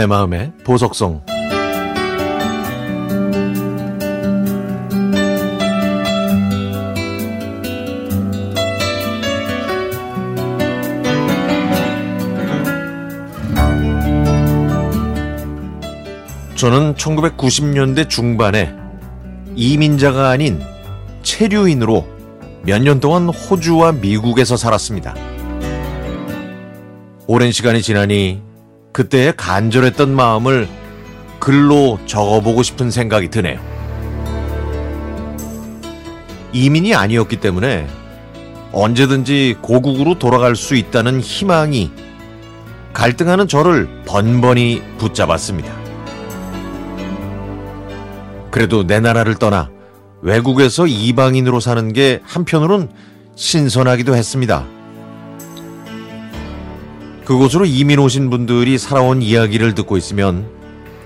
내 마음의 보석성 저는 1990년대 중반에 이민자가 아닌 체류인으로 몇 년 동안 호주와 미국에서 살았습니다. 오랜 시간이 지나니 그때의 간절했던 마음을 글로 적어보고 싶은 생각이 드네요. 이민이 아니었기 때문에 언제든지 고국으로 돌아갈 수 있다는 희망이 갈등하는 저를 번번이 붙잡았습니다. 그래도 내 나라를 떠나 외국에서 이방인으로 사는 게 한편으론 신선하기도 했습니다. 그곳으로 이민 오신 분들이 살아온 이야기를 듣고 있으면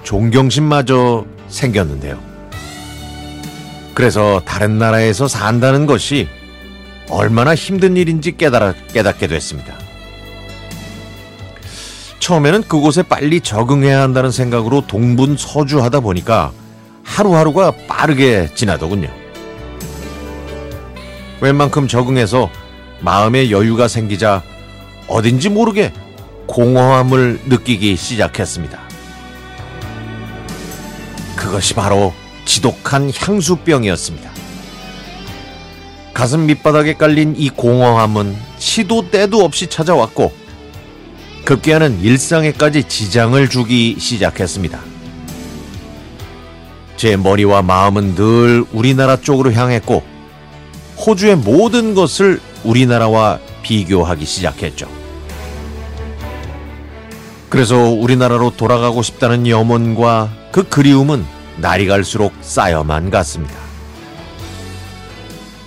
존경심마저 생겼는데요. 그래서 다른 나라에서 산다는 것이 얼마나 힘든 일인지 깨달아, 깨닫게 됐습니다. 처음에는 그곳에 빨리 적응해야 한다는 생각으로 동분서주하다 보니까 하루하루가 빠르게 지나더군요. 웬만큼 적응해서 마음의 여유가 생기자 어딘지 모르게 공허함을 느끼기 시작했습니다. 그것이 바로 지독한 향수병이었습니다. 가슴 밑바닥에 깔린 이 공허함은 시도 때도 없이 찾아왔고 급기야는 일상에까지 지장을 주기 시작했습니다. 제 머리와 마음은 늘 우리나라 쪽으로 향했고 호주의 모든 것을 우리나라와 비교하기 시작했죠. 그래서 우리나라로 돌아가고 싶다는 염원과 그 그리움은 날이 갈수록 쌓여만 갔습니다.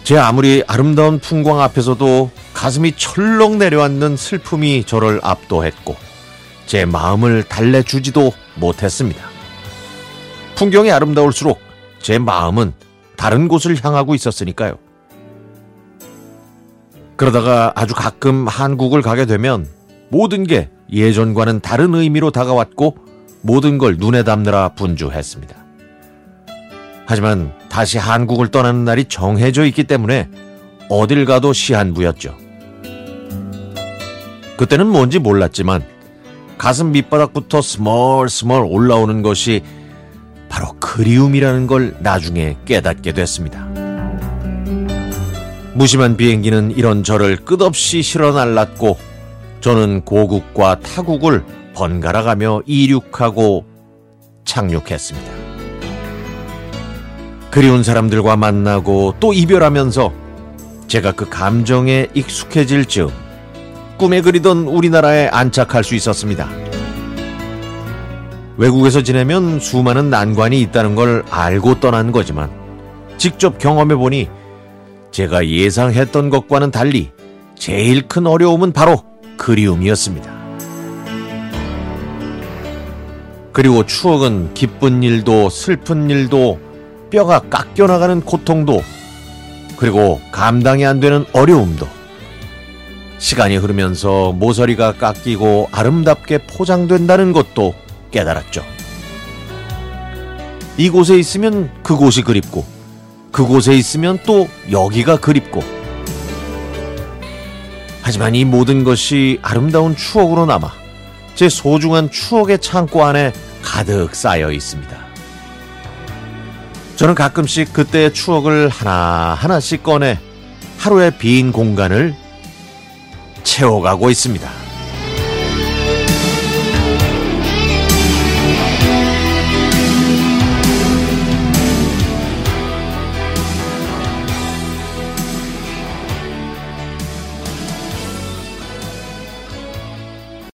제 아무리 아름다운 풍광 앞에서도 가슴이 철렁 내려앉는 슬픔이 저를 압도했고 제 마음을 달래주지도 못했습니다. 풍경이 아름다울수록 제 마음은 다른 곳을 향하고 있었으니까요. 그러다가 아주 가끔 한국을 가게 되면 모든 게 예전과는 다른 의미로 다가왔고 모든 걸 눈에 담느라 분주했습니다. 하지만 다시 한국을 떠나는 날이 정해져 있기 때문에 어딜 가도 시한부였죠. 그때는 뭔지 몰랐지만 가슴 밑바닥부터 스멀스멀 올라오는 것이 바로 그리움이라는 걸 나중에 깨닫게 됐습니다. 무심한 비행기는 이런 저를 끝없이 실어 날랐고 저는 고국과 타국을 번갈아 가며 이륙하고 착륙했습니다. 그리운 사람들과 만나고 또 이별하면서 제가 그 감정에 익숙해질 즈음 꿈에 그리던 우리나라에 안착할 수 있었습니다. 외국에서 지내면 수많은 난관이 있다는 걸 알고 떠난 거지만 직접 경험해 보니 제가 예상했던 것과는 달리 제일 큰 어려움은 바로 그리움이었습니다. 그리고 추억은 기쁜 일도 슬픈 일도 뼈가 깎여나가는 고통도 그리고 감당이 안 되는 어려움도 시간이 흐르면서 모서리가 깎이고 아름답게 포장된다는 것도 깨달았죠. 이곳에 있으면 그곳이 그립고 그곳에 있으면 또 여기가 그립고 하지만 이 모든 것이 아름다운 추억으로 남아 제 소중한 추억의 창고 안에 가득 쌓여 있습니다. 저는 가끔씩 그때의 추억을 하나하나씩 꺼내 하루의 빈 공간을 채워가고 있습니다.